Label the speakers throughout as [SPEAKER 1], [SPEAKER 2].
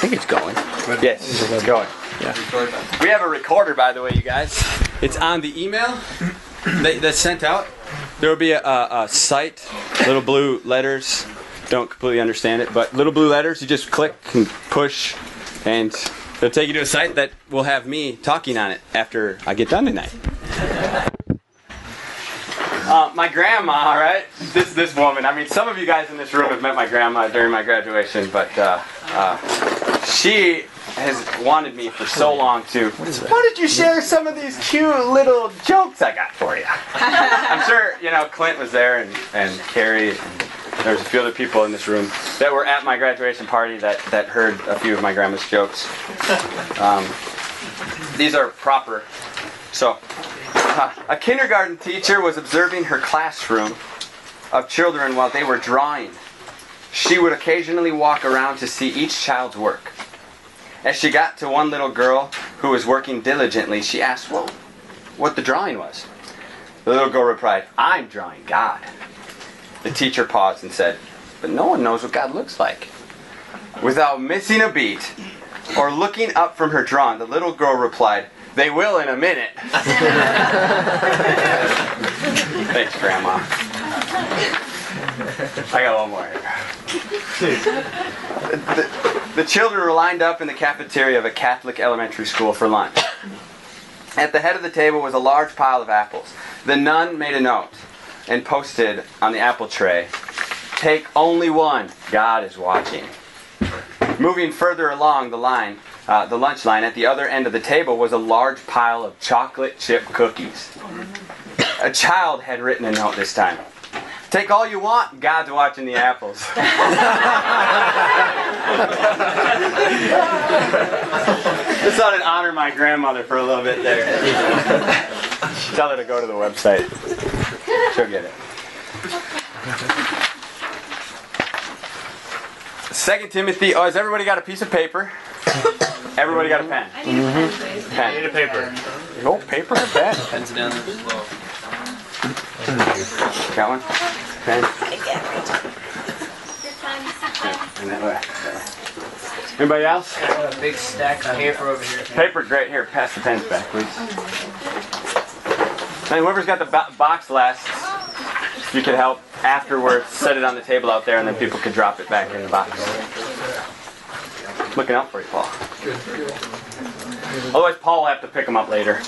[SPEAKER 1] think it's going. Yes, it's going. Yeah. We have a recorder, by the way, you guys. It's on the email that, that's sent out. There will be a, a, a site, little blue letters. Don't completely understand it, but little blue letters. You just click and push, and it'll take you to a site that will have me talking on it after I get done tonight. Uh, my grandma, all right, This this woman. I mean, some of you guys in this room have met my grandma during my graduation, but uh, uh, she has wanted me for so long to. Why did you share some of these cute little jokes I got for you? I'm sure you know Clint was there and and Carrie. And there's a few other people in this room that were at my graduation party that, that heard a few of my grandma's jokes. Um, these are proper. So, uh, a kindergarten teacher was observing her classroom of children while they were drawing. She would occasionally walk around to see each child's work. As she got to one little girl who was working diligently, she asked well, what the drawing was. The little girl replied, I'm drawing God. The teacher paused and said, But no one knows what God looks like. Without missing a beat or looking up from her drawing, the little girl replied, They will in a minute. Thanks, Grandma. I got one more here. The, children were lined up in the cafeteria of a Catholic elementary school for lunch. At the head of the table was a large pile of apples. The nun made a note and posted on the apple tray Take only one, God is watching. Moving further along the line, uh, the lunch line, at the other end of the table was a large pile of chocolate chip cookies. A child had written a note this time. Take all you want, God's watching the apples. Just thought I'd honor my grandmother for a little bit there. Tell her to go to the website. She'll get it. Second Timothy. Oh, has everybody got a piece of paper? Everybody got a pen.
[SPEAKER 2] I need a pen, please.
[SPEAKER 1] Pen.
[SPEAKER 3] Need a paper.
[SPEAKER 1] No paper or pen.
[SPEAKER 4] Pens down there as well.
[SPEAKER 1] Got one? Pen.
[SPEAKER 2] Your time.
[SPEAKER 1] And that way. Anybody else?
[SPEAKER 4] Got a big stack of paper over here.
[SPEAKER 1] Paper, great. Here, pass the pens back, please. And whoever's got the bo- box last, you could help afterwards, set it on the table out there, and then people could drop it back in the box. Looking out for you, Paul. Otherwise, Paul will have to pick them up later.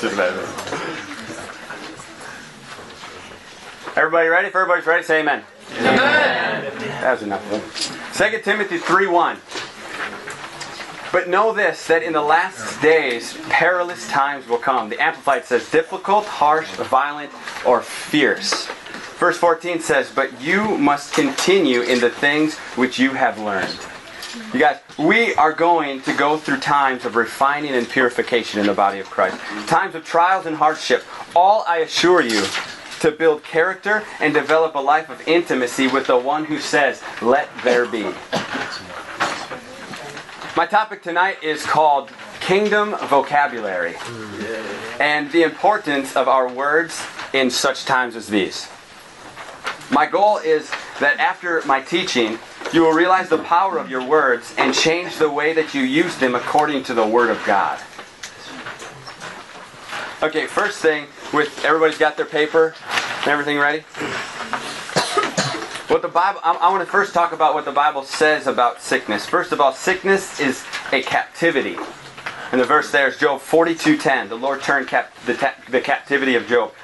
[SPEAKER 1] Just about it. Everybody ready? If everybody's ready, say amen. That was enough. 2 Timothy 3 1. But know this, that in the last days perilous times will come. The Amplified says difficult, harsh, violent, or fierce. Verse 14 says, But you must continue in the things which you have learned. You guys, we are going to go through times of refining and purification in the body of Christ. Times of trials and hardship. All, I assure you, to build character and develop a life of intimacy with the one who says, Let there be. My topic tonight is called Kingdom Vocabulary and the importance of our words in such times as these. My goal is that after my teaching, you will realize the power of your words and change the way that you use them according to the Word of God. Okay, first thing, with everybody's got their paper and everything ready? What the Bible, I, I want to first talk about what the Bible says about sickness. First of all, sickness is a captivity. And the verse there is Job 42:10. The Lord turned cap, the, ta- the captivity of Job.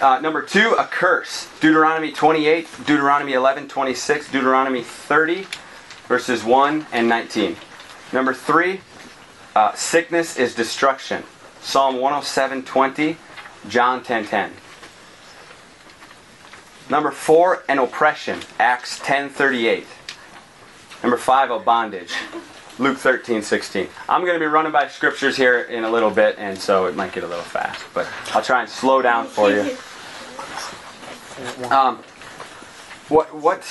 [SPEAKER 1] Uh, number two, a curse. Deuteronomy 28, Deuteronomy 11, 26, Deuteronomy 30, verses 1 and 19. Number three, uh, sickness is destruction. Psalm 107, 20, John 10, 10. Number four, an oppression. Acts 10:38. Number five, a bondage. Luke 13, 16. I'm going to be running by scriptures here in a little bit, and so it might get a little fast, but I'll try and slow down for you. Um, what, what,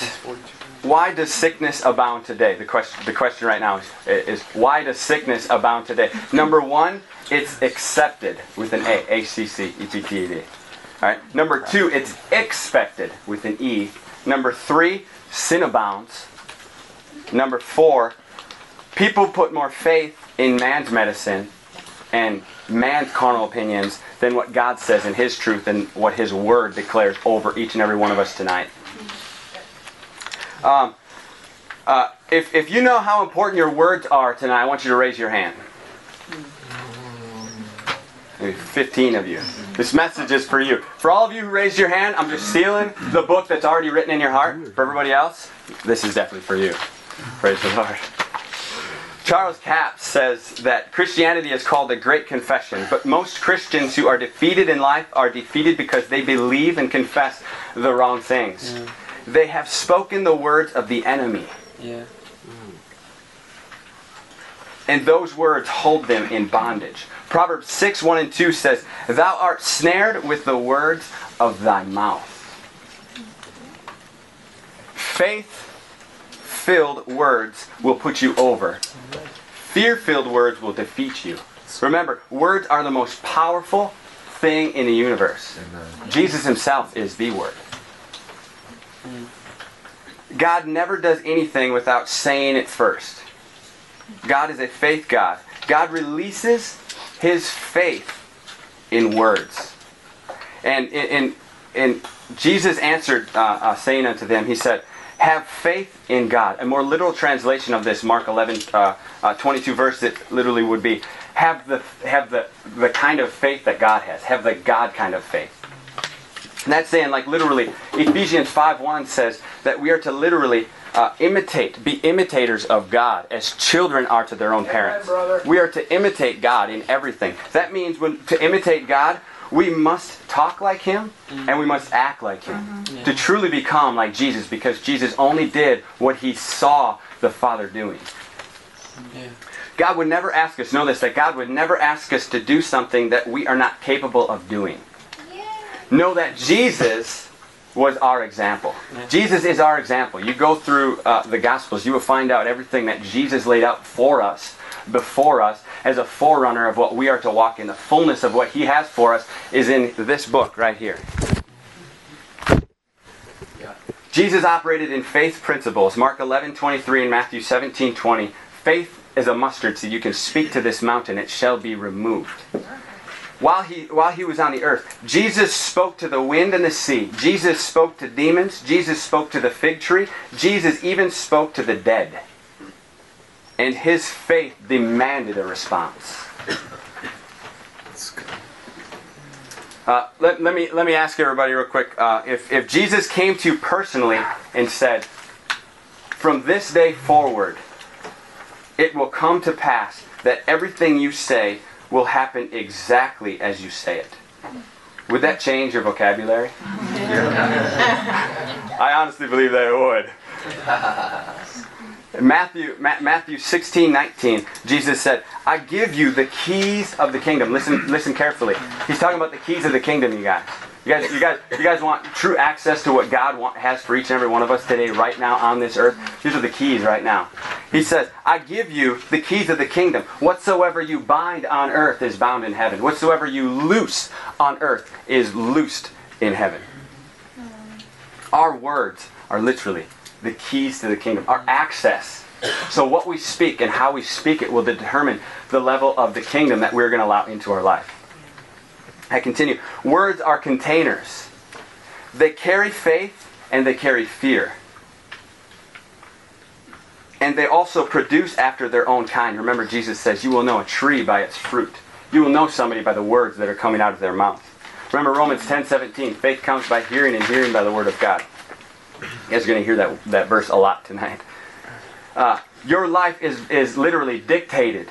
[SPEAKER 1] why does sickness abound today? The question, the question right now is, is why does sickness abound today? Number one, it's accepted with an A, A C C E P T E D. All right. Number two, it's expected with an E. Number three, sin abounds. Number four, people put more faith in man's medicine and man's carnal opinions than what God says in His truth and what His Word declares over each and every one of us tonight. Um, uh, if, if you know how important your words are tonight, I want you to raise your hand. Maybe 15 of you. This message is for you. For all of you who raised your hand, I'm just sealing the book that's already written in your heart. For everybody else, this is definitely for you. Praise the Lord. Charles Capps says that Christianity is called the Great Confession, but most Christians who are defeated in life are defeated because they believe and confess the wrong things.
[SPEAKER 4] Yeah.
[SPEAKER 1] They have spoken the words of the enemy,
[SPEAKER 4] Yeah.
[SPEAKER 1] and those words hold them in bondage. Proverbs 6 1 and 2 says, Thou art snared with the words of thy mouth. Faith filled words will put you over. Fear filled words will defeat you. Remember, words are the most powerful thing in the universe. Jesus himself is the Word. God never does anything without saying it first. God is a faith God. God releases his faith in words. And in, in Jesus answered, uh, uh, saying unto them, He said, Have faith in God. A more literal translation of this, Mark 11, uh, uh, 22 verse, it literally would be, Have the have the the kind of faith that God has. Have the God kind of faith. And that's saying, like literally, Ephesians 5 1 says that we are to literally uh, imitate, be imitators of God as children are to their own parents.
[SPEAKER 4] brother.
[SPEAKER 1] We are to imitate God in everything. That means when to imitate God, we must talk like Him and we must act like Him to truly become like Jesus because Jesus only did what He saw the Father doing.
[SPEAKER 4] Yeah.
[SPEAKER 1] God would never ask us, know this, that God would never ask us to do something that we are not capable of doing. Know that Jesus was our example. Jesus is our example. You go through uh, the Gospels, you will find out everything that Jesus laid out for us, before us, as a forerunner of what we are to walk in. The fullness of what He has for us is in this book right here. Jesus operated in faith principles. Mark 11, 23 and Matthew 17, 20. Faith is a mustard seed. You can speak to this mountain, it shall be removed. While he, while he was on the earth, Jesus spoke to the wind and the sea. Jesus spoke to demons. Jesus spoke to the fig tree. Jesus even spoke to the dead. And his faith demanded a response. Uh, let, let, me, let me ask everybody real quick. Uh, if, if Jesus came to you personally and said, From this day forward, it will come to pass that everything you say will happen exactly as you say it. Would that change your vocabulary? I honestly believe that it would. In Matthew, Ma- Matthew 16, 19, Jesus said, I give you the keys of the kingdom. Listen, listen carefully. He's talking about the keys of the kingdom, you guys. You guys, you guys, you guys want true access to what God want, has for each and every one of us today, right now on this earth. These are the keys right now. He says, "I give you the keys of the kingdom. Whatsoever you bind on earth is bound in heaven. Whatsoever you loose on earth is loosed in heaven." Our words are literally the keys to the kingdom. Our access. So what we speak and how we speak it will determine the level of the kingdom that we're going to allow into our life. I continue. Words are containers. They carry faith and they carry fear. And they also produce after their own kind. Remember, Jesus says, You will know a tree by its fruit. You will know somebody by the words that are coming out of their mouth. Remember Romans 10 17. Faith comes by hearing, and hearing by the word of God. You guys are going to hear that, that verse a lot tonight. Uh, your life is, is literally dictated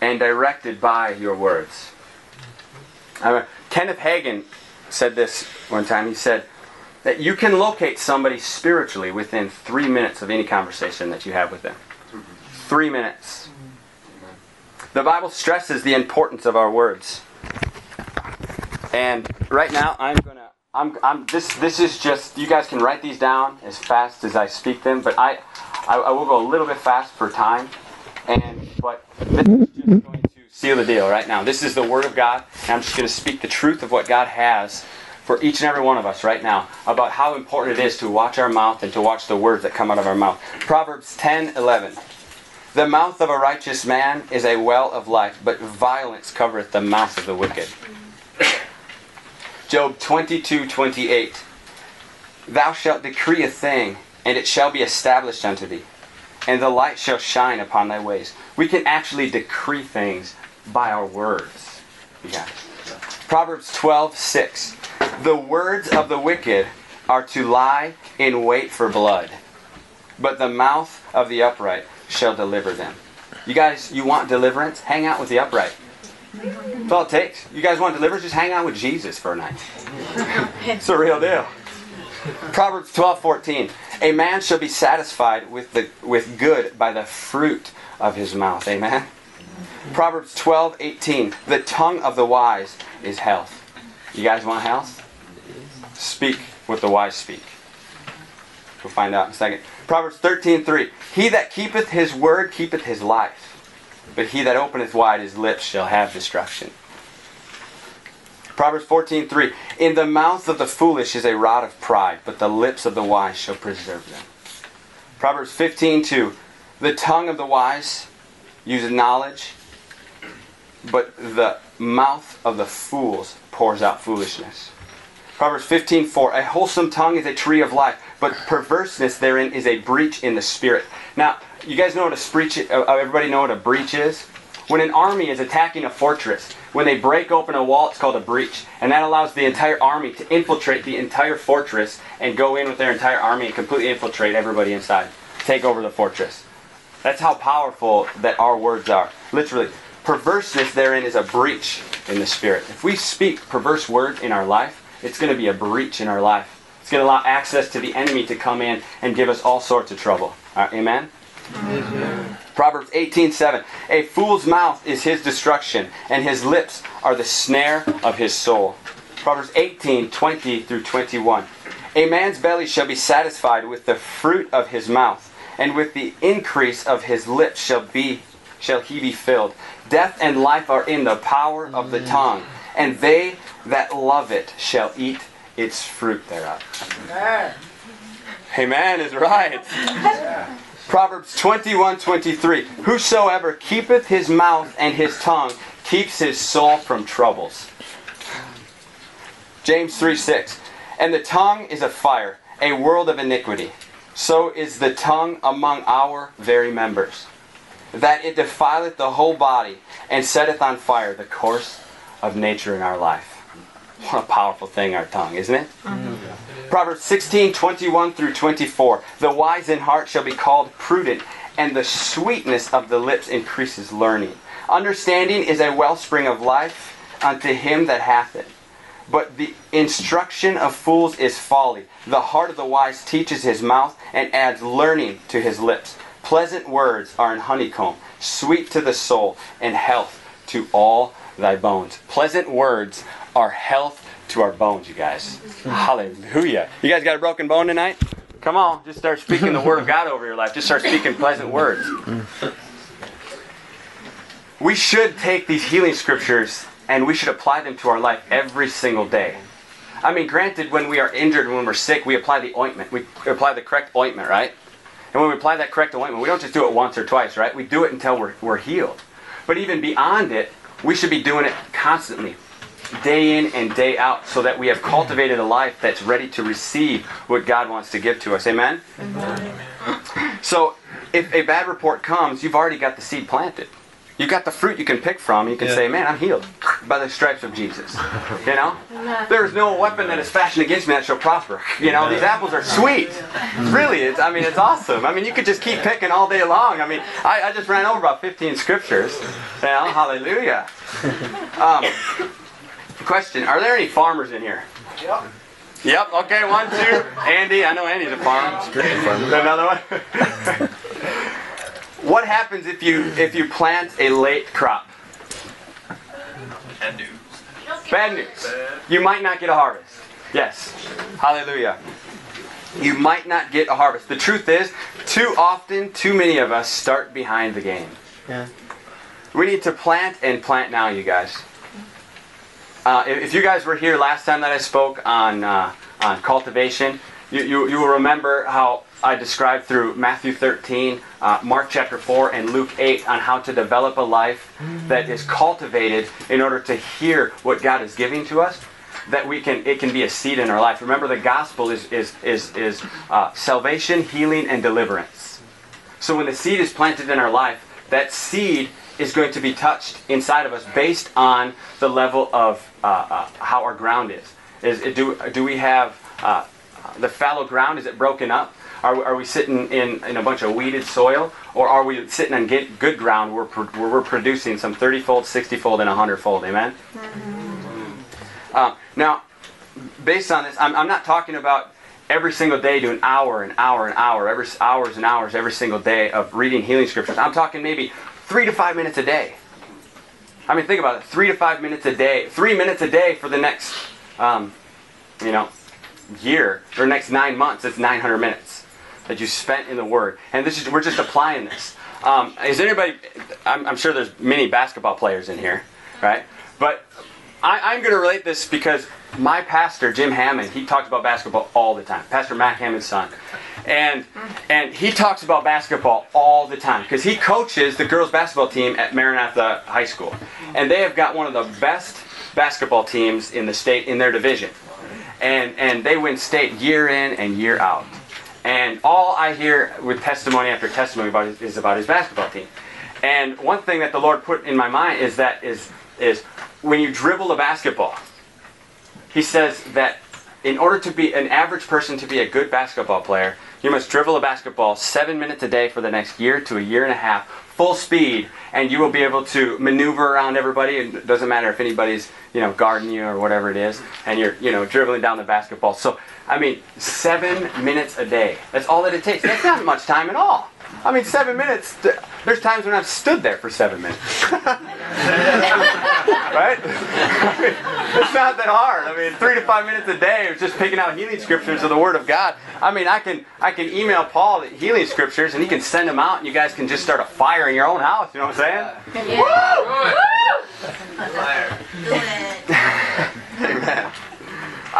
[SPEAKER 1] and directed by your words. Uh, Kenneth Hagin said this one time. He said that you can locate somebody spiritually within three minutes of any conversation that you have with them. Three minutes. The Bible stresses the importance of our words. And right now, I'm gonna. I'm, I'm. This. This is just. You guys can write these down as fast as I speak them. But I, I, I will go a little bit fast for time. And but this is just going to seal the deal right now. This is the Word of God, and I'm just going to speak the truth of what God has for each and every one of us right now about how important it is to watch our mouth and to watch the words that come out of our mouth. Proverbs 10 11. The mouth of a righteous man is a well of life, but violence covereth the mouth of the wicked. Job 22 28. Thou shalt decree a thing, and it shall be established unto thee, and the light shall shine upon thy ways. We can actually decree things by our words. Guys. Proverbs 12 6. The words of the wicked are to lie in wait for blood, but the mouth of the upright shall deliver them. You guys, you want deliverance? Hang out with the upright. That's all it takes. You guys want deliverance? Just hang out with Jesus for a night. It's a real deal. Proverbs 12, 14. A man shall be satisfied with, the, with good by the fruit of his mouth. Amen. Proverbs 12, 18. The tongue of the wise is health. You guys want health? Speak what the wise speak. We'll find out in a second. Proverbs 13, 3. He that keepeth his word keepeth his life, but he that openeth wide his lips shall have destruction. Proverbs 14, 3. In the mouth of the foolish is a rod of pride, but the lips of the wise shall preserve them. Proverbs 15, 2. The tongue of the wise uses knowledge, but the mouth of the fools pours out foolishness. Proverbs 15:4 A wholesome tongue is a tree of life, but perverseness therein is a breach in the spirit. Now, you guys know what a breach uh, everybody know what a breach is? When an army is attacking a fortress, when they break open a wall, it's called a breach, and that allows the entire army to infiltrate the entire fortress and go in with their entire army and completely infiltrate everybody inside, take over the fortress. That's how powerful that our words are. Literally, perverseness therein is a breach in the spirit. If we speak perverse words in our life, it's going to be a breach in our life. It's going to allow access to the enemy to come in and give us all sorts of trouble. Uh, amen? Amen. Proverbs 18:7 A fool's mouth is his destruction, and his lips are the snare of his soul. Proverbs 18:20 through 21 A man's belly shall be satisfied with the fruit of his mouth, and with the increase of his lips shall be shall he be filled. Death and life are in the power of the mm. tongue, and they that love it shall eat its fruit thereof. Amen Amen is right. Proverbs 21 23. Whosoever keepeth his mouth and his tongue keeps his soul from troubles. James 3 6. And the tongue is a fire, a world of iniquity. So is the tongue among our very members, that it defileth the whole body, and setteth on fire the course of nature in our life. What a powerful thing, our tongue, isn't it? Mm-hmm. Proverbs 16, 21 through 24. The wise in heart shall be called prudent, and the sweetness of the lips increases learning. Understanding is a wellspring of life unto him that hath it. But the instruction of fools is folly. The heart of the wise teaches his mouth and adds learning to his lips. Pleasant words are an honeycomb, sweet to the soul, and health to all thy bones. Pleasant words are health to our bones, you guys. Hallelujah. You guys got a broken bone tonight? Come on, just start speaking the word of God over your life. Just start speaking pleasant words. We should take these healing scriptures and we should apply them to our life every single day. I mean, granted, when we are injured, when we're sick, we apply the ointment. We apply the correct ointment, right? And when we apply that correct ointment, we don't just do it once or twice, right? We do it until we're, we're healed. But even beyond it, we should be doing it constantly, day in and day out, so that we have cultivated a life that's ready to receive what God wants to give to us. Amen? Amen. So, if a bad report comes, you've already got the seed planted. You've got the fruit you can pick from. You can yeah. say, man, I'm healed by the stripes of Jesus. You know? There is no weapon that is fashioned against me that shall prosper. You know, these apples are sweet. Really, it's, I mean, it's awesome. I mean, you could just keep picking all day long. I mean, I, I just ran over about 15 scriptures. You know, hallelujah. Um, question, are there any farmers in here?
[SPEAKER 4] Yep.
[SPEAKER 1] Yep, okay, one, two. Andy, I know Andy's a farmer. Another one. What happens if you if you plant a late crop?
[SPEAKER 4] Bad news.
[SPEAKER 1] Bad news. You might not get a harvest. Yes. Hallelujah. You might not get a harvest. The truth is, too often, too many of us start behind the game. Yeah. We need to plant and plant now, you guys. uh, if if you guys were here last time that I spoke on uh, on cultivation, you, you, you will remember how I described through Matthew 13, uh, Mark chapter 4, and Luke 8 on how to develop a life that is cultivated in order to hear what God is giving to us. That we can, it can be a seed in our life. Remember, the gospel is is is is uh, salvation, healing, and deliverance. So when the seed is planted in our life, that seed is going to be touched inside of us based on the level of uh, uh, how our ground is. Is do do we have uh, the fallow ground? Is it broken up? Are, we- are we sitting in, in a bunch of weeded soil, or are we sitting on get, good ground where, where we're producing some 30 fold, 60 fold, and 100 fold? Amen. Um, now, based on this, I'm, I'm not talking about every single day doing hour and hour and hour, every hours and hours every single day of reading healing scriptures. I'm talking maybe three to five minutes a day. I mean, think about it: three to five minutes a day, three minutes a day for the next, um, you know, year or next nine months. It's 900 minutes that you spent in the Word, and this is we're just applying this. Um, is anybody? I'm, I'm sure there's many basketball players in here, right? But I, I'm going to relate this because my pastor, Jim Hammond, he talks about basketball all the time. Pastor Mac Hammond's son. And, and he talks about basketball all the time because he coaches the girls basketball team at Maranatha High School. And they have got one of the best basketball teams in the state in their division. And, and they win state year in and year out. And all I hear with testimony after testimony about is, about his basketball team. And one thing that the Lord put in my mind is that is is when you dribble a basketball, he says that in order to be an average person to be a good basketball player, you must dribble a basketball seven minutes a day for the next year to a year and a half, full speed, and you will be able to maneuver around everybody. It doesn't matter if anybody's you know guarding you or whatever it is, and you're you know dribbling down the basketball. So I mean, seven minutes a day. That's all that it takes. That's not much time at all. I mean, seven minutes. There's times when I've stood there for seven minutes. right? I mean, it's not that hard. I mean, three to five minutes a day of just picking out healing scriptures of the Word of God. I mean, I can I can email Paul the healing scriptures, and he can send them out, and you guys can just start a fire in your own house. You know what I'm saying? Woo! Woo!
[SPEAKER 4] A fire.
[SPEAKER 1] Amen.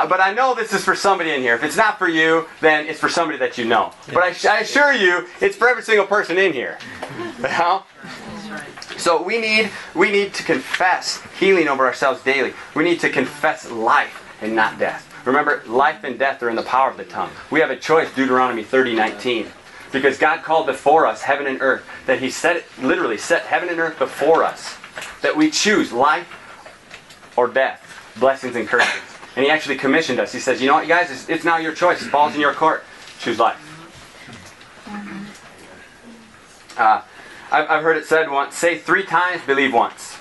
[SPEAKER 1] Uh, but I know this is for somebody in here. If it's not for you, then it's for somebody that you know. But I, I assure you, it's for every single person in here. You know? So we need we need to confess healing over ourselves daily. We need to confess life and not death. Remember, life and death are in the power of the tongue. We have a choice, Deuteronomy 30, 19. Because God called before us heaven and earth, that He set it, literally set heaven and earth before us, that we choose life or death, blessings and curses. And He actually commissioned us. He says, you know what, you guys, it's, it's now your choice. It falls in your court. Choose life. Uh, I've, I've heard it said once, say three times, believe once.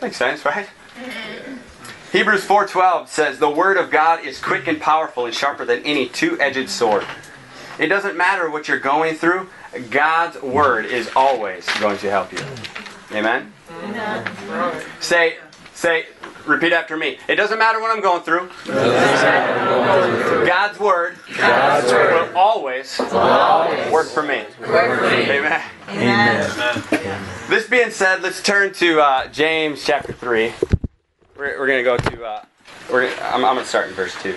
[SPEAKER 1] Makes sense, right? Hebrews 4:12 says the word of God is quick and powerful and sharper than any two-edged sword. It doesn't matter what you're going through, God's word is always going to help you. Amen. Say say repeat after me. It doesn't matter what I'm going through. God's word, God's word will always, work for me. Amen. Amen. Amen. This being said, let's turn to uh, James chapter 3. We're, we're going to go to, uh, we're, I'm, I'm going to start in verse 2.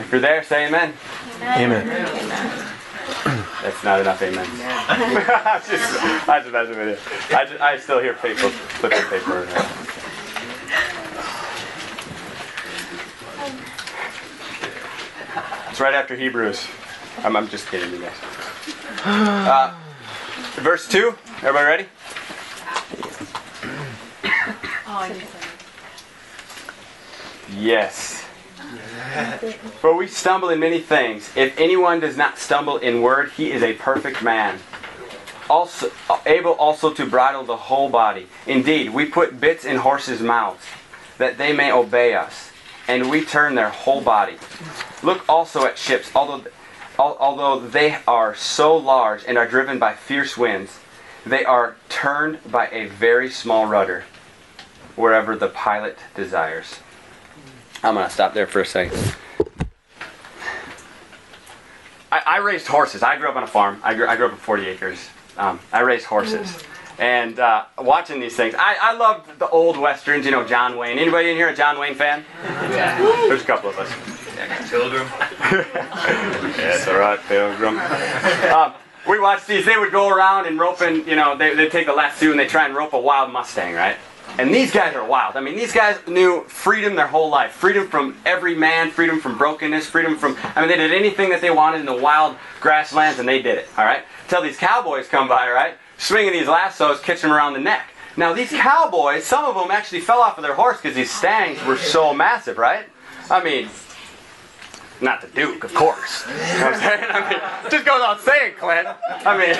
[SPEAKER 1] If you're there, say amen.
[SPEAKER 3] Amen. Amen.
[SPEAKER 1] That's not enough amen. I just, I just messing. I, just, I still hear people flipping paper. It's right after Hebrews. I'm, I'm just kidding, you guys. Uh, verse 2. Everybody ready? Yes. For we stumble in many things. If anyone does not stumble in word, he is a perfect man. Also able also to bridle the whole body. Indeed, we put bits in horses' mouths, that they may obey us, and we turn their whole body. Look also at ships, although although they are so large and are driven by fierce winds, they are turned by a very small rudder, wherever the pilot desires. I'm going to stop there for a second. I, I raised horses. I grew up on a farm. I grew, I grew up with 40 acres. Um, I raised horses. And uh, watching these things, I, I love the old westerns. You know, John Wayne. Anybody in here a John Wayne fan? Yeah. There's a couple of us.
[SPEAKER 4] Pilgrim.
[SPEAKER 1] That's all right, Pilgrim. um, we watched these. They would go around and roping. You know, they they take a lasso and they try and rope a wild Mustang, right? And these guys are wild. I mean, these guys knew freedom their whole life. Freedom from every man, freedom from brokenness, freedom from. I mean, they did anything that they wanted in the wild grasslands, and they did it. All right. Till these cowboys come by, right? Swinging these lassos, catching them around the neck. Now, these cowboys, some of them actually fell off of their horse because these stangs were so massive, right? I mean, not the Duke, of course. You know what I'm saying? I mean, just goes on saying, Clint. I mean,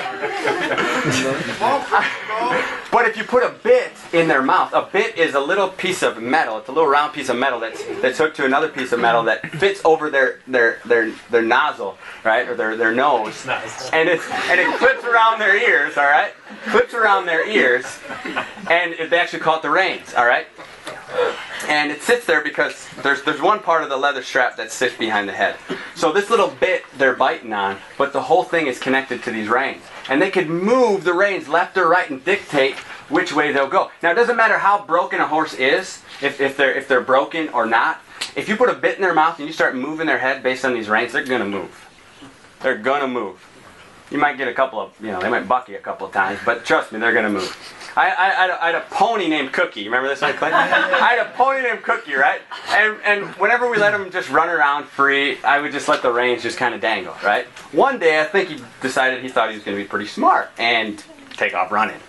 [SPEAKER 1] but if you put a bit in their mouth, a bit is a little piece of metal. It's a little round piece of metal that's that's hooked to another piece of metal that fits over their their their, their nozzle, right, or their their nose, and it and it clips around their ears. All right, clips around their ears, and they actually call it the reins. All right and it sits there because there's there's one part of the leather strap that sits behind the head. So this little bit they're biting on, but the whole thing is connected to these reins, and they could move the reins left or right and dictate which way they'll go. Now it doesn't matter how broken a horse is, if, if they're if they're broken or not. If you put a bit in their mouth and you start moving their head based on these reins, they're gonna move. They're gonna move. You might get a couple of, you know, they might buck you a couple of times, but trust me, they're gonna move. I, I, I, had a- I had a pony named Cookie. You Remember this one, Clint? I had a pony named Cookie, right? And and whenever we let him just run around free, I would just let the reins just kind of dangle, right? One day, I think he decided he thought he was going to be pretty smart and take off running.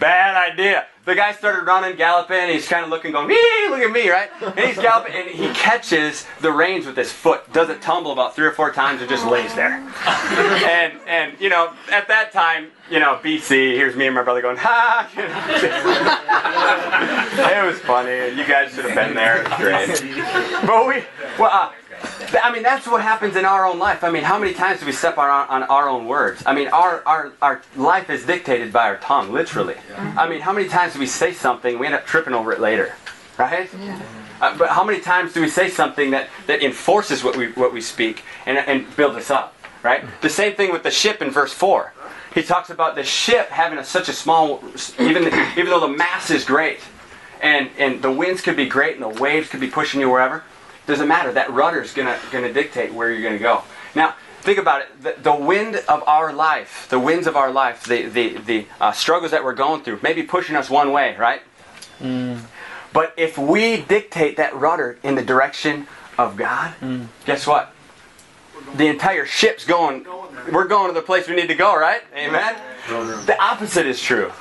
[SPEAKER 1] Bad idea. The guy started running, galloping, he's kind of looking, going, "Ee, look at me, right? And he's galloping, and he catches the reins with his foot, does it tumble about three or four times, and just lays there. And and you know, at that time, you know, BC, here's me and my brother going, ha! It was funny. You guys should have been there. It was great. But we, well, uh, I mean, that's what happens in our own life. I mean, how many times do we step on our, on our own words? I mean, our, our, our life is dictated by our tongue, literally. I mean, how many times do we say something, we end up tripping over it later, right? Uh, but how many times do we say something that, that enforces what we, what we speak and, and builds us up, right? The same thing with the ship in verse 4. He talks about the ship having a, such a small, even, even though the mass is great, and, and the winds could be great and the waves could be pushing you wherever, doesn't matter. That rudder is gonna gonna dictate where you're gonna go. Now, think about it. The, the wind of our life, the winds of our life, the the the uh, struggles that we're going through, maybe pushing us one way, right? But if we dictate that rudder in the direction of God, guess what? The entire ship's going. We're going to the place we need to go, right? Amen. The opposite is true.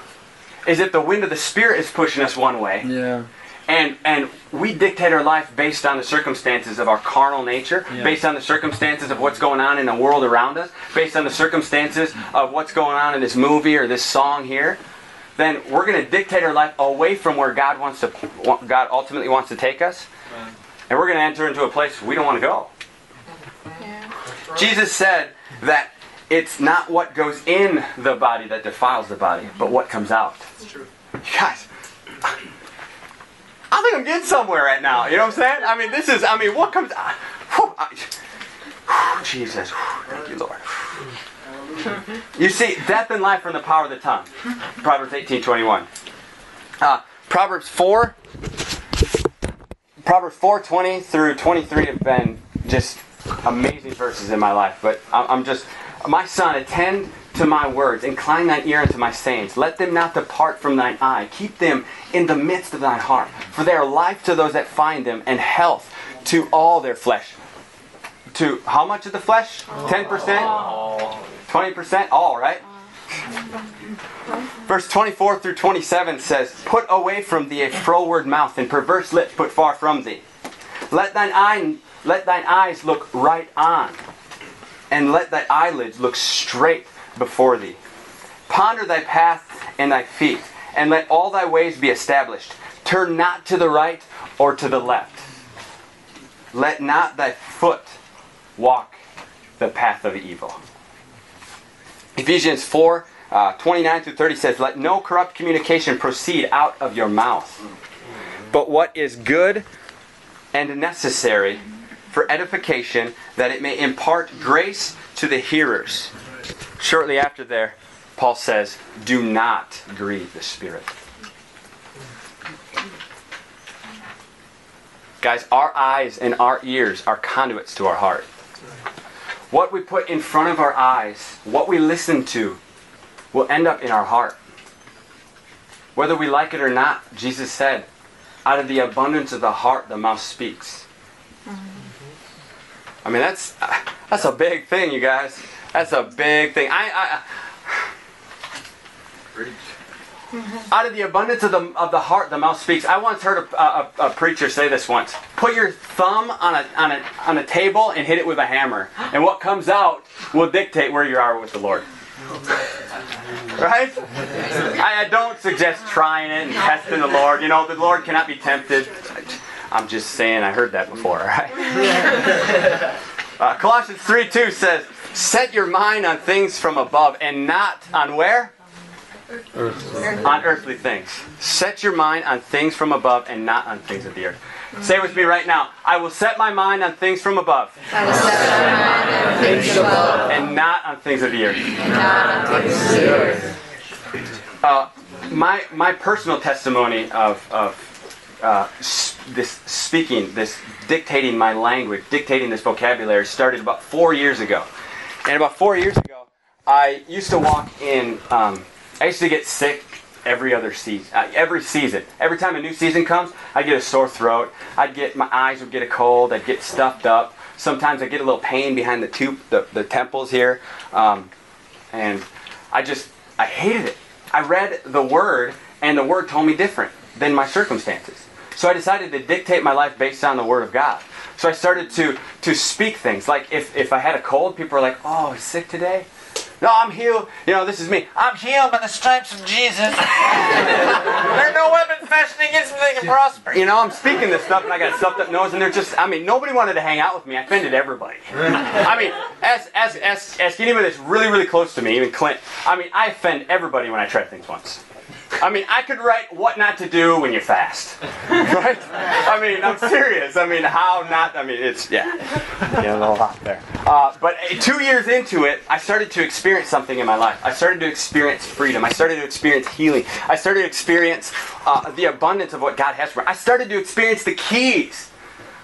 [SPEAKER 1] Is if the wind of the Spirit is pushing us one way,
[SPEAKER 3] Yeah.
[SPEAKER 1] And and we dictate our life based on the circumstances of our carnal nature,
[SPEAKER 3] Yeah.
[SPEAKER 1] based on the circumstances of what's going on in the world around us, based on the circumstances of what's going on in this movie or this song here, then we're going to dictate our life away from where God wants to God ultimately wants to take us. And we're going to enter into a place we don't want to go. Jesus said that it's not what goes in the body that defiles the body, but what comes out. You guys, I think I'm getting somewhere right now. You know what I'm saying? I mean, this is, I mean, what comes out? Whew, I- whew, Jesus. Whew, Thank you, Lord. You see, death and life are in the power of the tongue. Proverbs 18 21. Uh, Proverbs 4. Proverbs 4 20 through 23 have been just amazing verses in my life. But I'm I'm just, my son, attend to my words, incline thine ear unto my sayings. Let them not depart from thine eye. Keep them in the midst of thine heart. For they are life to those that find them, and health to all their flesh. To how much of the flesh? 10%? 20%? All, right? Verse 24 through 27 says, Put away from thee a froward mouth, and perverse lips put far from thee. Let thine eye, let thine eyes look right on, and let thy eyelids look straight before thee. Ponder thy path and thy feet, and let all thy ways be established. Turn not to the right or to the left. Let not thy foot walk the path of evil. Ephesians 4 uh, 29 through 30 says, Let no corrupt communication proceed out of your mouth, but what is good and necessary for edification, that it may impart grace to the hearers. Shortly after there, Paul says, Do not grieve the Spirit. Guys, our eyes and our ears are conduits to our heart. What we put in front of our eyes, what we listen to, will end up in our heart. Whether we like it or not, Jesus said, out of the abundance of the heart, the mouth speaks. Mm-hmm. I mean, that's uh, that's a big thing, you guys. That's a big thing. I, I out of the abundance of the of the heart, the mouth speaks. I once heard a, a, a preacher say this once: Put your thumb on a on a on a table and hit it with a hammer, and what comes out will dictate where you are with the Lord. Right? I, I don't suggest trying it and testing the Lord. You know, the Lord cannot be tempted. I'm just saying, I heard that before, right? Uh, Colossians 3 2 says, Set your mind on things from above and not on where? On earthly things. Set your mind on things from above and not on things of the earth. Say with me right now. I will set my mind on things from above.
[SPEAKER 2] I will set my mind on things above,
[SPEAKER 1] And not on things of the earth.
[SPEAKER 2] not on things of the earth.
[SPEAKER 1] Uh, my my personal testimony of of uh, this speaking, this dictating my language, dictating this vocabulary, started about four years ago. And about four years ago, I used to walk in. Um, I used to get sick every other season, uh, every season. Every time a new season comes, I get a sore throat. I'd get my eyes would get a cold. I'd get stuffed up. Sometimes I get a little pain behind the tooth, the, the temples here, um, and I just I hated it. I read the word, and the word told me different than my circumstances. So I decided to dictate my life based on the word of God. So I started to to speak things like if if I had a cold, people are like, "Oh, he's sick today." No, I'm healed. You know, this is me. I'm healed by the stripes of Jesus. There's no weapon fashioned against me that can prosper. You know, I'm speaking this stuff and I got a stuffed up nose and they're just, I mean, nobody wanted to hang out with me. I offended everybody. I mean, as, as, as, as anybody that's really, really close to me, even Clint, I mean, I offend everybody when I try things once. I mean, I could write what not to do when you fast. Right? I mean, I'm serious. I mean, how not, I mean, it's, yeah. Yeah, a little hot there. Uh, but uh, two years into it, I started to experience something in my life. I started to experience freedom. I started to experience healing. I started to experience uh, the abundance of what God has for me. I started to experience the keys.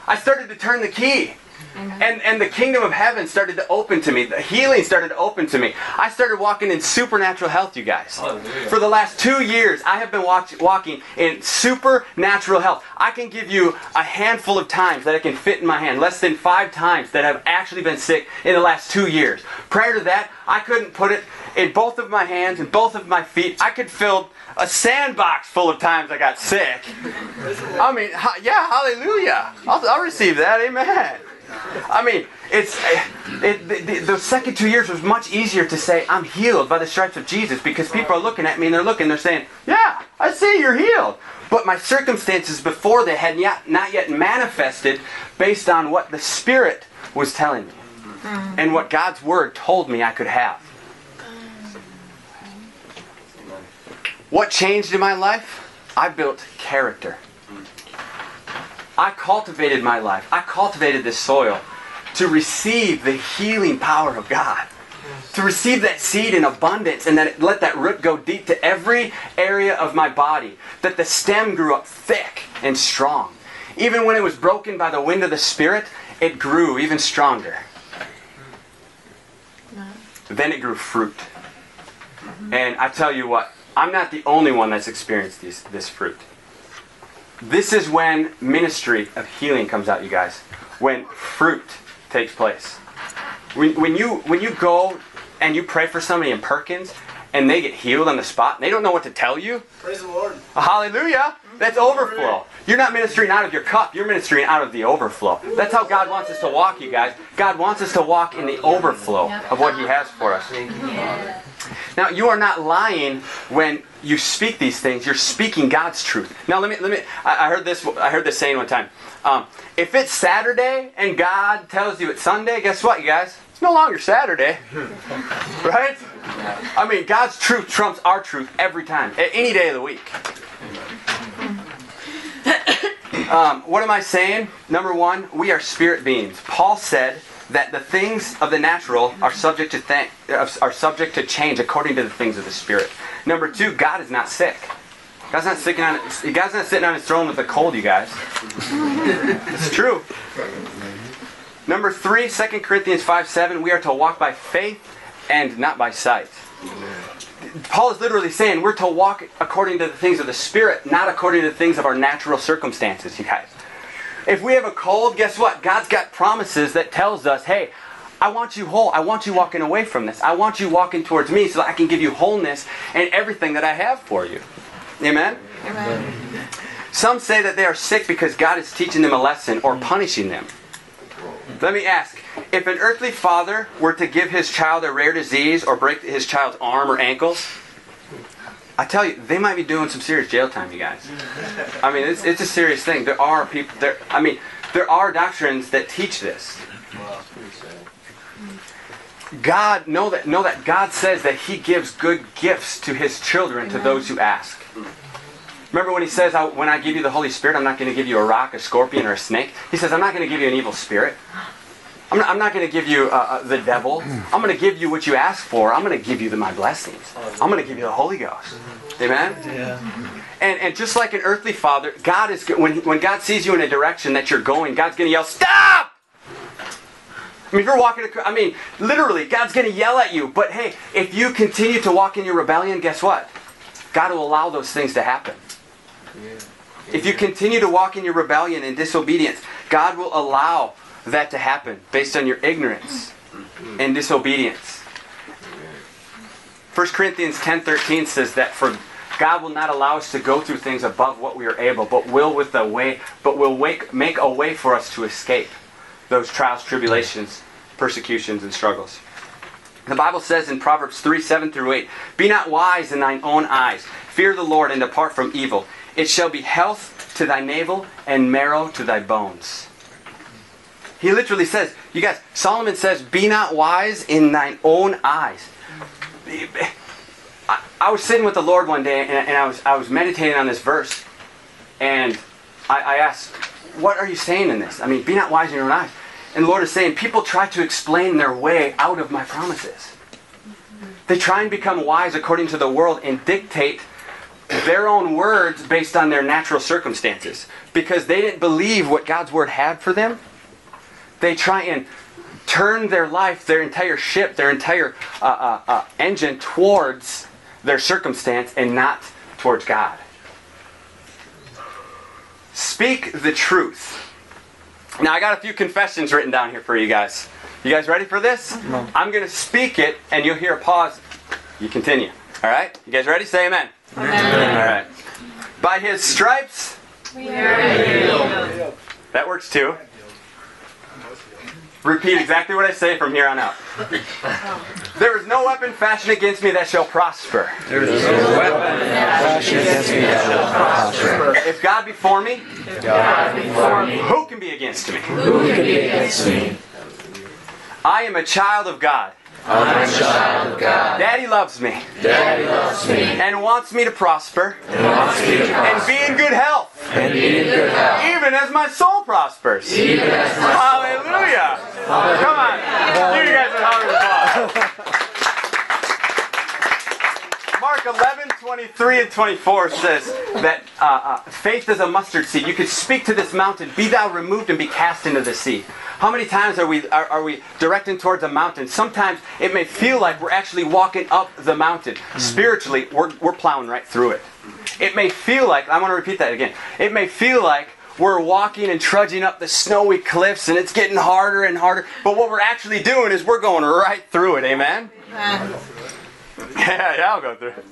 [SPEAKER 1] I started to turn the key. And, and the kingdom of heaven started to open to me. The healing started to open to me. I started walking in supernatural health, you guys.
[SPEAKER 4] Hallelujah.
[SPEAKER 1] For the last two years, I have been walk, walking in supernatural health. I can give you a handful of times that I can fit in my hand, less than five times that I've actually been sick in the last two years. Prior to that, I couldn't put it in both of my hands and both of my feet. I could fill a sandbox full of times I got sick. I mean, yeah, hallelujah. I'll, I'll receive that. Amen. I mean, it's it, the, the, second two years was much easier to say I'm healed by the stripes of Jesus because people are looking at me and they're looking, they're saying, "Yeah, I see you're healed." But my circumstances before they had yet, not yet manifested based on what the Spirit was telling me and what God's Word told me I could have. What changed in my life? I built character. I cultivated my life. I cultivated this soil to receive the healing power of God. To receive that seed in abundance and then let that root go deep to every area of my body. That the stem grew up thick and strong. Even when it was broken by the wind of the Spirit, it grew even stronger. Then it grew fruit. Mm-hmm. And I tell you what, I'm not the only one that's experienced these, this fruit. This is when ministry of healing comes out, you guys. When fruit takes place. When, when you when you go and you pray for somebody in Perkins and they get healed on the spot, and they don't know what to tell you.
[SPEAKER 3] Praise the Lord.
[SPEAKER 1] Hallelujah. That's overflow. You're not ministering out of your cup, you're ministering out of the overflow. That's how God wants us to walk, you guys. God wants us to walk in the overflow of what He has for us. Now, you are not lying when you speak these things. You're speaking God's truth. Now, let me let me. I, heard this. I heard this saying one time. Um, if it's Saturday and God tells you it's Sunday, guess what, you guys? It's no longer Saturday, right? I mean, God's truth trumps our truth every time, any day of the week. Um, what am I saying? Number one, we are spirit beings. Paul said that the things of the natural are subject to th- are subject to change according to the things of the spirit. Number two, God is not sick. God's not sitting on God's not sitting on his throne with a cold, you guys. it's true. Number three, 2 Corinthians 5 7, we are to walk by faith and not by sight. Paul is literally saying we're to walk according to the things of the Spirit, not according to the things of our natural circumstances, you guys. If we have a cold, guess what? God's got promises that tells us, hey, I want you whole. I want you walking away from this. I want you walking towards me so that I can give you wholeness and everything that I have for you. Amen?
[SPEAKER 2] Amen.
[SPEAKER 1] Some say that they are sick because God is teaching them a lesson or mm. punishing them. Let me ask if an earthly father were to give his child a rare disease or break his child's arm or ankles, I tell you, they might be doing some serious jail time, you guys. I mean, it's, it's a serious thing. There are people, there, I mean, there are doctrines that teach this. God, know that, know that God says that He gives good gifts to His children, to those who ask. Remember when He says, When I give you the Holy Spirit, I'm not going to give you a rock, a scorpion, or a snake? He says, I'm not going to give you an evil spirit. I'm not, I'm not going to give you uh, uh, the devil. I'm going to give you what you ask for. I'm going to give you the, my blessings. I'm going to give you the Holy Ghost. Amen?
[SPEAKER 3] Yeah.
[SPEAKER 1] And, and just like an earthly father, God is when, when God sees you in a direction that you're going, God's going to yell, Stop! I mean, if you're walking, I mean, literally, God's going to yell at you. But hey, if you continue to walk in your rebellion, guess what? God will allow those things to happen. If you continue to walk in your rebellion and disobedience, God will allow that to happen based on your ignorance and disobedience. 1 Corinthians 10:13 says that for God will not allow us to go through things above what we are able, but will with a way, but will wake, make a way for us to escape those trials, tribulations, persecutions, and struggles. The Bible says in Proverbs 3 7 through 8, Be not wise in thine own eyes. Fear the Lord and depart from evil. It shall be health to thy navel and marrow to thy bones. He literally says, you guys, Solomon says, Be not wise in thine own eyes. I, I was sitting with the Lord one day and, and, I, was, I was meditating on this verse, and I, I asked, What are you saying in this? I mean, be not wise in your own eyes. And the Lord is saying, People try to explain their way out of my promises. They try and become wise according to the world and dictate their own words based on their natural circumstances. Because they didn't believe what God's word had for them, they try and turn their life, their entire ship, their entire uh, uh, uh, engine towards their circumstance and not towards God. Speak the truth. Now, I got a few confessions written down here for you guys. You guys ready for this?
[SPEAKER 3] No.
[SPEAKER 1] I'm going to speak it, and you'll hear a pause. You continue. All right? You guys ready? Say amen.
[SPEAKER 2] Amen.
[SPEAKER 1] All right. By his stripes,
[SPEAKER 2] We are healed.
[SPEAKER 1] that works too. Repeat exactly what I say from here on out. There is no weapon fashioned against me that shall prosper.
[SPEAKER 3] There is no weapon fashioned against me that shall prosper.
[SPEAKER 1] If God be for me,
[SPEAKER 2] God before me.
[SPEAKER 1] who can be against me?
[SPEAKER 2] Who can be against me?
[SPEAKER 1] I am a child of God.
[SPEAKER 2] I'm a child of God.
[SPEAKER 1] Daddy loves me
[SPEAKER 2] Daddy loves me
[SPEAKER 1] and wants me to prosper
[SPEAKER 2] and wants me to prosper.
[SPEAKER 1] and be in good health,
[SPEAKER 2] and be in good health.
[SPEAKER 1] even as my soul prospers.
[SPEAKER 2] Even as my soul
[SPEAKER 1] Hallelujah! Come on, give you guys a round of applause. Mark 11, 23 and 24 says that uh, uh, faith is a mustard seed. You could speak to this mountain, be thou removed and be cast into the sea. How many times are we, are, are we directing towards a mountain? Sometimes it may feel like we're actually walking up the mountain. Spiritually, we're, we're plowing right through it. It may feel like, I want to repeat that again. It may feel like we're walking and trudging up the snowy cliffs and it's getting harder and harder. But what we're actually doing is we're going right through it. Amen? Yeah, yeah, yeah, I'll go through it.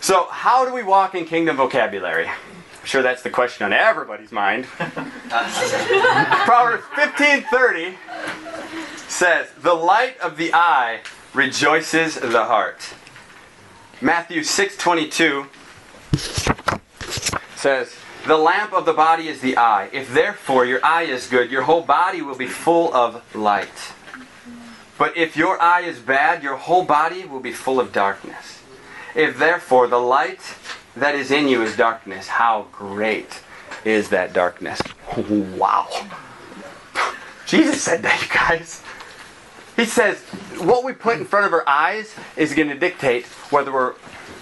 [SPEAKER 1] So, how do we walk in kingdom vocabulary? I'm sure that's the question on everybody's mind. Proverbs 15:30 says, "The light of the eye rejoices the heart." Matthew 6:22 says, "The lamp of the body is the eye. If therefore your eye is good, your whole body will be full of light." But if your eye is bad, your whole body will be full of darkness. If therefore the light that is in you is darkness, how great is that darkness. Wow. Jesus said that, you guys. He says what we put in front of our eyes is going to dictate whether we're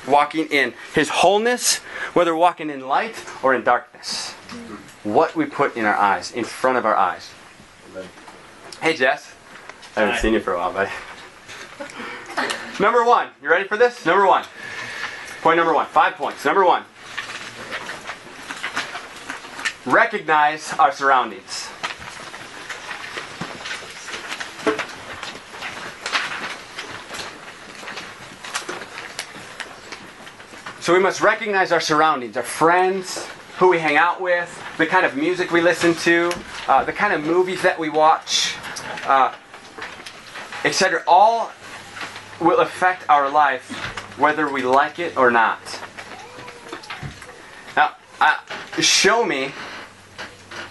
[SPEAKER 1] walking in His wholeness, whether we're walking in light or in darkness. What we put in our eyes, in front of our eyes. Hey, Jess. I haven't seen you for a while, buddy. Number one. You ready for this? Number one. Point number one. Five points. Number one. Recognize our surroundings. So we must recognize our surroundings, our friends, who we hang out with, the kind of music we listen to, uh, the kind of movies that we watch, uh, etc. All will affect our life whether we like it or not. Now, uh, show me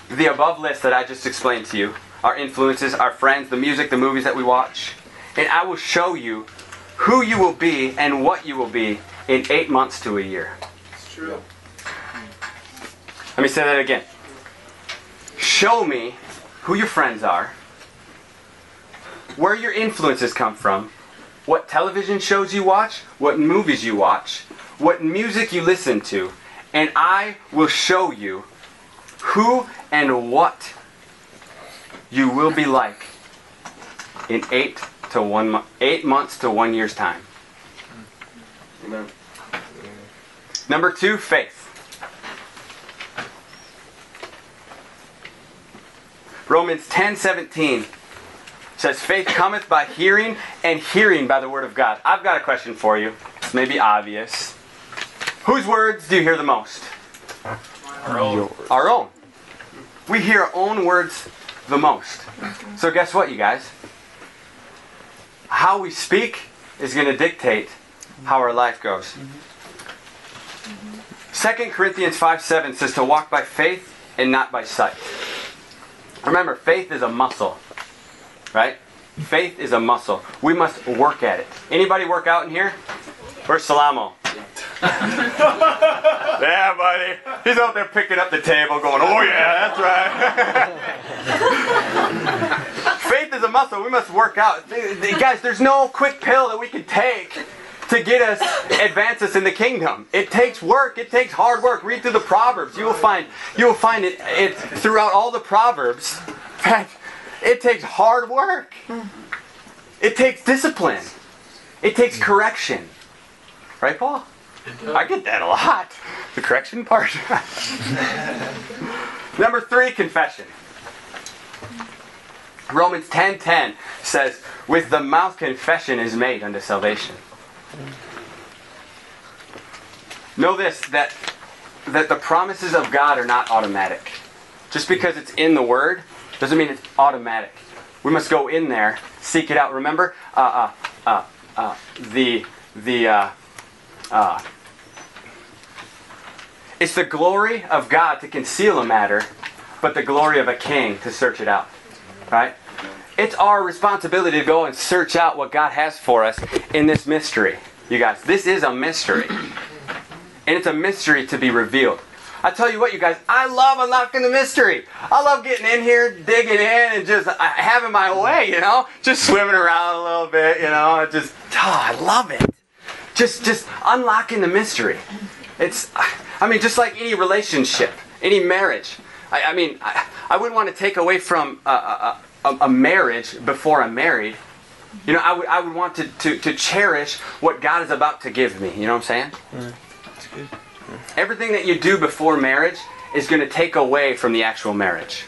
[SPEAKER 1] the above list that I just explained to you our influences, our friends, the music, the movies that we watch, and I will show you who you will be and what you will be in eight months to a year.
[SPEAKER 2] It's true.
[SPEAKER 1] Let me say that again. Show me who your friends are, where your influences come from, what television shows you watch, what movies you watch, what music you listen to, and I will show you who and what you will be like in eight to one eight months to one year's time.
[SPEAKER 2] Amen.
[SPEAKER 1] Number two, faith. Romans 10 17 says, Faith cometh by hearing, and hearing by the word of God. I've got a question for you. This may be obvious. Whose words do you hear the most?
[SPEAKER 4] Our own.
[SPEAKER 1] Our own. We hear our own words the most. So, guess what, you guys? How we speak is going to dictate how our life goes. 2 Corinthians 5 7 says to walk by faith and not by sight. Remember, faith is a muscle, right? Faith is a muscle. We must work at it. Anybody work out in here? Where's Salamo? yeah, buddy. He's out there picking up the table, going, "Oh yeah, that's right." Faith is a muscle. We must work out, guys. There's no quick pill that we can take to get us advance us in the kingdom. It takes work. It takes hard work. Read through the Proverbs. You will find you will find it, it throughout all the Proverbs. that It takes hard work. It takes discipline. It takes mm. correction. Right, Paul? I get that a lot. The correction part. Number three, confession. Romans 10:10 says, "With the mouth confession is made unto salvation." Know this that that the promises of God are not automatic. Just because it's in the Word doesn't mean it's automatic. We must go in there, seek it out. Remember, uh, uh, uh, uh, the the uh, uh, it's the glory of God to conceal a matter, but the glory of a king to search it out. Right? It's our responsibility to go and search out what God has for us in this mystery. You guys, this is a mystery. And it's a mystery to be revealed. I tell you what, you guys, I love unlocking the mystery. I love getting in here, digging in, and just uh, having my way, you know? Just swimming around a little bit, you know? Just, oh, I love it. Just, just unlocking the mystery. It's, I mean, just like any relationship, any marriage. I, I mean, I, I wouldn't want to take away from a, a, a, marriage before I'm married. You know, I would, I would want to, to, to cherish what God is about to give me. You know what I'm saying? Everything that you do before marriage is going to take away from the actual marriage.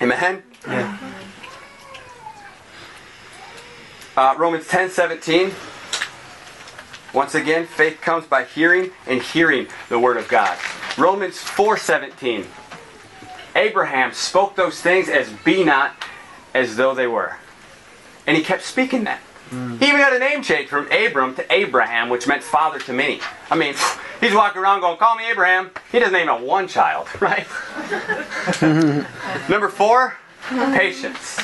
[SPEAKER 1] Amen?
[SPEAKER 3] Yeah.
[SPEAKER 1] Uh, Romans 10 17. Once again, faith comes by hearing and hearing the word of God. Romans 4 17. Abraham spoke those things as be not as though they were. And he kept speaking that. He even got a name change from Abram to Abraham, which meant father to many. I mean, he's walking around going, Call me Abraham. He doesn't even have one child, right? Number four, patience.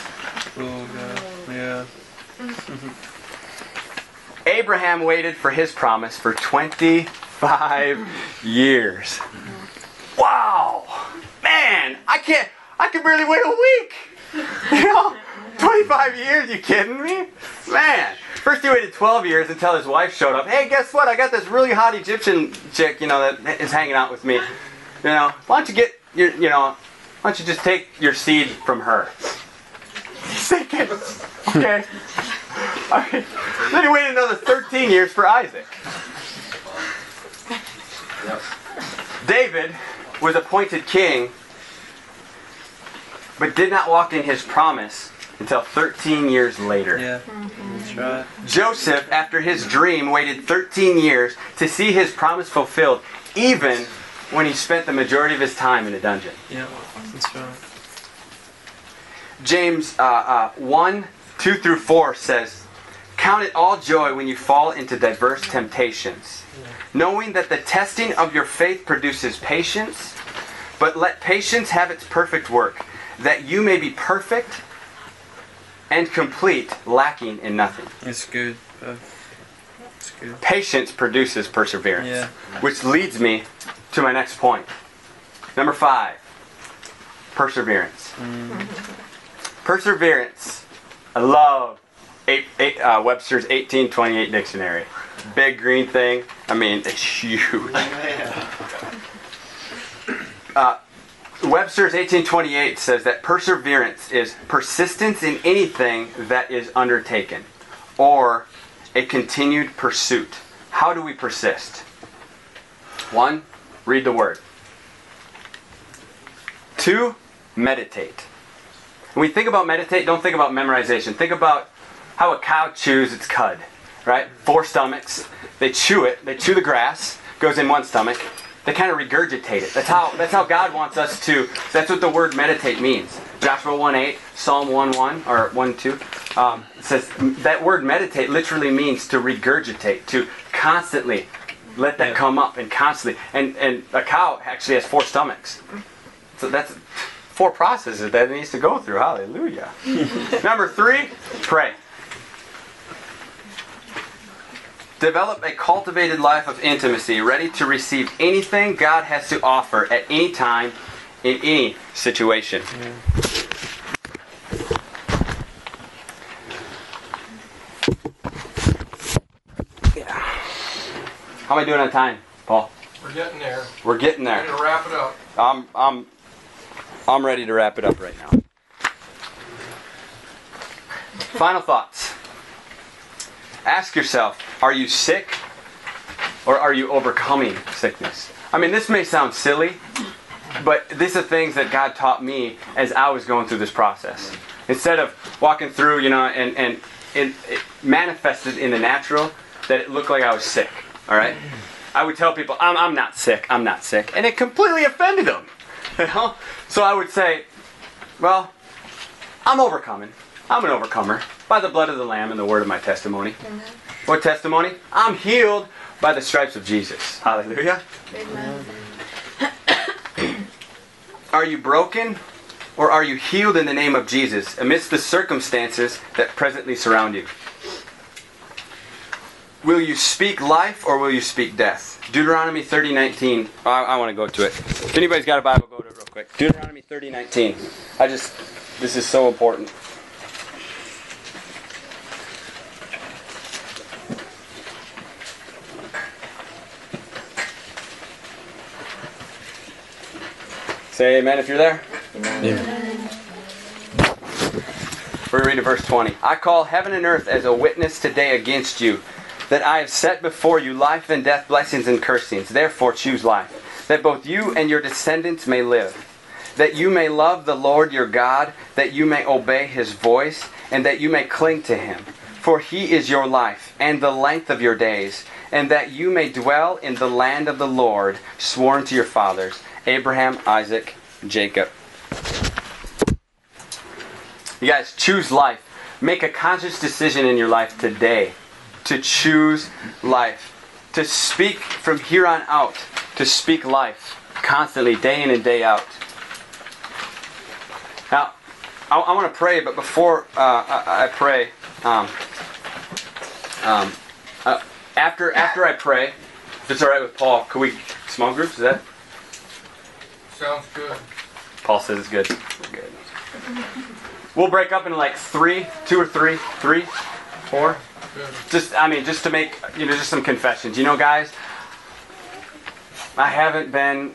[SPEAKER 3] Oh, God. Yeah.
[SPEAKER 1] Abraham waited for his promise for 25 years. wow, man, I can't, I can barely wait a week. You know, 25 years, you kidding me? Man, first he waited 12 years until his wife showed up. Hey, guess what? I got this really hot Egyptian chick, you know, that is hanging out with me. You know, why don't you get your, you know, why don't you just take your seed from her? He's thinking, okay. I then he waited another 13 years for Isaac. David was appointed king, but did not walk in his promise until 13 years later.
[SPEAKER 3] Yeah. That's right.
[SPEAKER 1] Joseph, after his dream, waited 13 years to see his promise fulfilled, even when he spent the majority of his time in a dungeon.
[SPEAKER 3] Yeah. That's right.
[SPEAKER 1] James uh, uh, 1 2 through 4 says, Count it all joy when you fall into diverse temptations, knowing that the testing of your faith produces patience, but let patience have its perfect work, that you may be perfect and complete, lacking in nothing.
[SPEAKER 3] It's good. Uh, it's good.
[SPEAKER 1] Patience produces perseverance.
[SPEAKER 3] Yeah.
[SPEAKER 1] Which leads me to my next point. Number five perseverance. Perseverance. I love eight, eight, uh, Webster's 1828 dictionary. Big green thing. I mean, it's huge. Uh, Webster's 1828 says that perseverance is persistence in anything that is undertaken or a continued pursuit. How do we persist? One, read the word. Two, meditate. When we think about meditate, don't think about memorization. Think about how a cow chews its cud, right? Four stomachs. They chew it, they chew the grass, goes in one stomach. They kind of regurgitate it. That's how that's how God wants us to. That's what the word meditate means. Joshua 1 8, Psalm 1 1, or 1 2, um, says that word meditate literally means to regurgitate, to constantly let that come up and constantly. And, and a cow actually has four stomachs. So that's four processes that it needs to go through. Hallelujah. Number three, pray. Develop a cultivated life of intimacy, ready to receive anything God has to offer at any time, in any situation. Yeah. How am I doing on time, Paul?
[SPEAKER 2] We're getting there.
[SPEAKER 1] We're getting there.
[SPEAKER 2] gonna wrap it up.
[SPEAKER 1] I'm I'm I'm ready to wrap it up right now. Final thoughts. Ask yourself, are you sick or are you overcoming sickness? I mean, this may sound silly, but these are things that God taught me as I was going through this process. Instead of walking through, you know, and, and it, it manifested in the natural that it looked like I was sick, all right? I would tell people, I'm, I'm not sick, I'm not sick. And it completely offended them. You know? So I would say, well, I'm overcoming. I'm an overcomer by the blood of the Lamb and the word of my testimony. Mm-hmm. What testimony? I'm healed by the stripes of Jesus. Hallelujah. Are you broken or are you healed in the name of Jesus amidst the circumstances that presently surround you? Will you speak life or will you speak death? Deuteronomy 30 19. I, I want to go to it. If anybody's got a Bible, go to it real quick. Deuteronomy 30 19. I just, this is so important. Say amen if you're there. Amen. We read reading verse 20. I call heaven and earth as a witness today against you, that I have set before you life and death, blessings and cursings. Therefore choose life, that both you and your descendants may live, that you may love the Lord your God, that you may obey his voice, and that you may cling to him. For he is your life and the length of your days, and that you may dwell in the land of the Lord, sworn to your fathers, Abraham, Isaac, Jacob. You guys choose life. Make a conscious decision in your life today to choose life. To speak from here on out, to speak life constantly, day in and day out. Now, I, I want to pray, but before uh, I, I pray, um, um, uh, after after I pray, if it's all right with Paul, could we small groups? Is that
[SPEAKER 5] Sounds good.
[SPEAKER 1] Paul says it's good. Good. We'll break up in like three, two or three, three, four.
[SPEAKER 5] Good.
[SPEAKER 1] Just, I mean, just to make, you know, just some confessions. You know, guys, I haven't been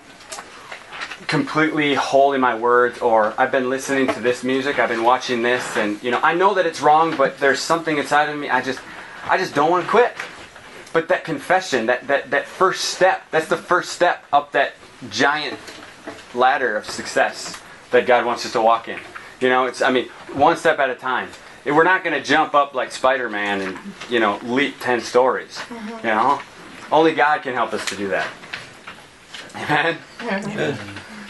[SPEAKER 1] completely whole in my words, or I've been listening to this music, I've been watching this, and you know, I know that it's wrong, but there's something inside of me. I just, I just don't want to quit. But that confession, that that that first step, that's the first step up that giant ladder of success that God wants us to walk in. You know, it's, I mean, one step at a time. We're not going to jump up like Spider-Man and, you know, leap 10 stories. You know? Only God can help us to do that. Amen?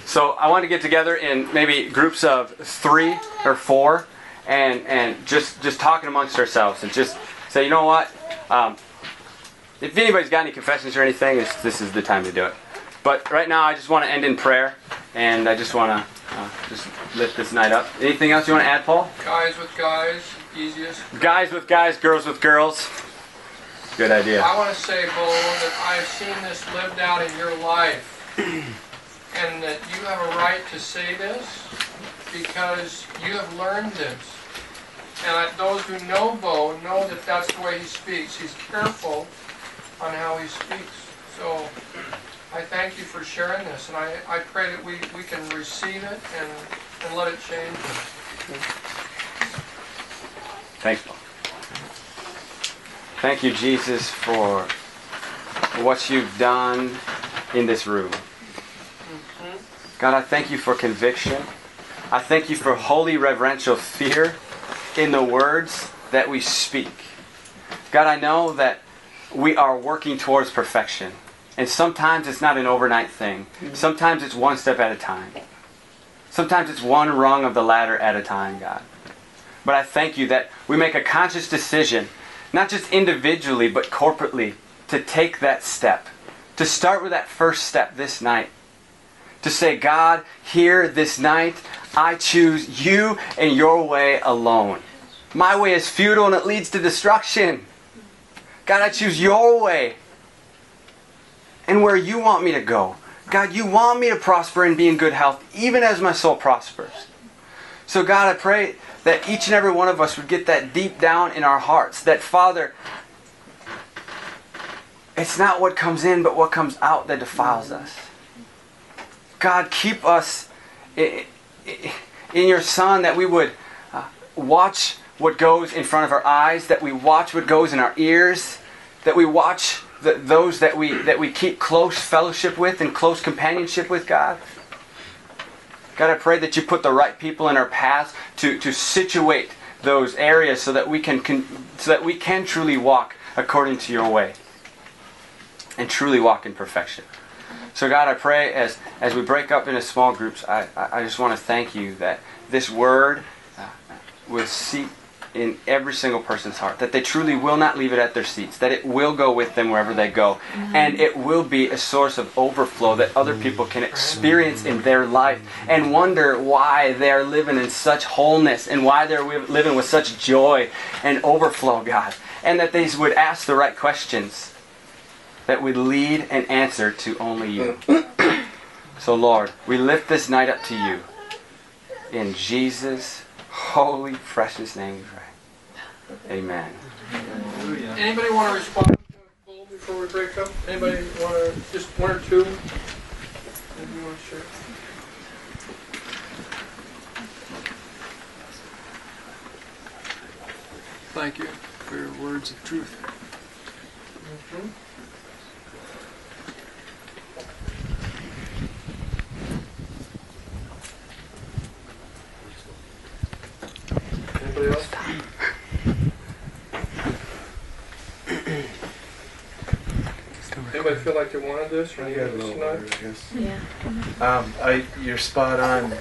[SPEAKER 1] So I want to get together in maybe groups of three or four and, and just, just talking amongst ourselves and just say, you know what? Um, if anybody's got any confessions or anything, this, this is the time to do it. But right now, I just want to end in prayer, and I just want to uh, just lift this night up. Anything else you want to add, Paul?
[SPEAKER 5] Guys with guys, easiest.
[SPEAKER 1] Guys with guys, girls with girls. Good idea.
[SPEAKER 5] I want to say, Bo, that I've seen this lived out in your life, and that you have a right to say this because you have learned this. And those who know Bo know that that's the way he speaks. He's careful on how he speaks. So thank you for sharing this, and I, I pray that we, we can receive it and, and let it change us.
[SPEAKER 1] Thanks, Paul. Thank you, Jesus, for what you've done in this room. God, I thank you for conviction. I thank you for holy reverential fear in the words that we speak. God, I know that we are working towards perfection. And sometimes it's not an overnight thing. Mm-hmm. Sometimes it's one step at a time. Sometimes it's one rung of the ladder at a time, God. But I thank you that we make a conscious decision, not just individually, but corporately, to take that step. To start with that first step this night. To say, God, here this night, I choose you and your way alone. My way is futile and it leads to destruction. God, I choose your way and where you want me to go. God, you want me to prosper and be in good health, even as my soul prospers. So, God, I pray that each and every one of us would get that deep down in our hearts. That, Father, it's not what comes in, but what comes out that defiles us. God, keep us in your Son, that we would uh, watch what goes in front of our eyes, that we watch what goes in our ears, that we watch the, those that we, that we keep close fellowship with and close companionship with, God. God, I pray that you put the right people in our paths to, to situate those areas so that we can, can so that we can truly walk according to your way and truly walk in perfection. So God, I pray as as we break up into small groups, I, I just want to thank you that this word uh, will in every single person's heart, that they truly will not leave it at their seats, that it will go with them wherever they go, mm-hmm. and it will be a source of overflow that other people can experience in their life and wonder why they're living in such wholeness and why they're living with such joy and overflow, God, and that they would ask the right questions that would lead and answer to only you. so, Lord, we lift this night up to you. In Jesus' holy, precious name we pray. Amen.
[SPEAKER 5] Anybody want to respond to Bo before we break up? Anybody want to, just one or two? Maybe you want to share?
[SPEAKER 6] Thank you for your words of truth. Mhm.
[SPEAKER 5] Anybody else? Anybody feel like they wanted this or
[SPEAKER 3] I
[SPEAKER 5] needed
[SPEAKER 3] got a
[SPEAKER 5] this
[SPEAKER 3] little
[SPEAKER 5] tonight?
[SPEAKER 3] water, I guess.
[SPEAKER 7] Yeah.
[SPEAKER 3] Um, I, you're spot on.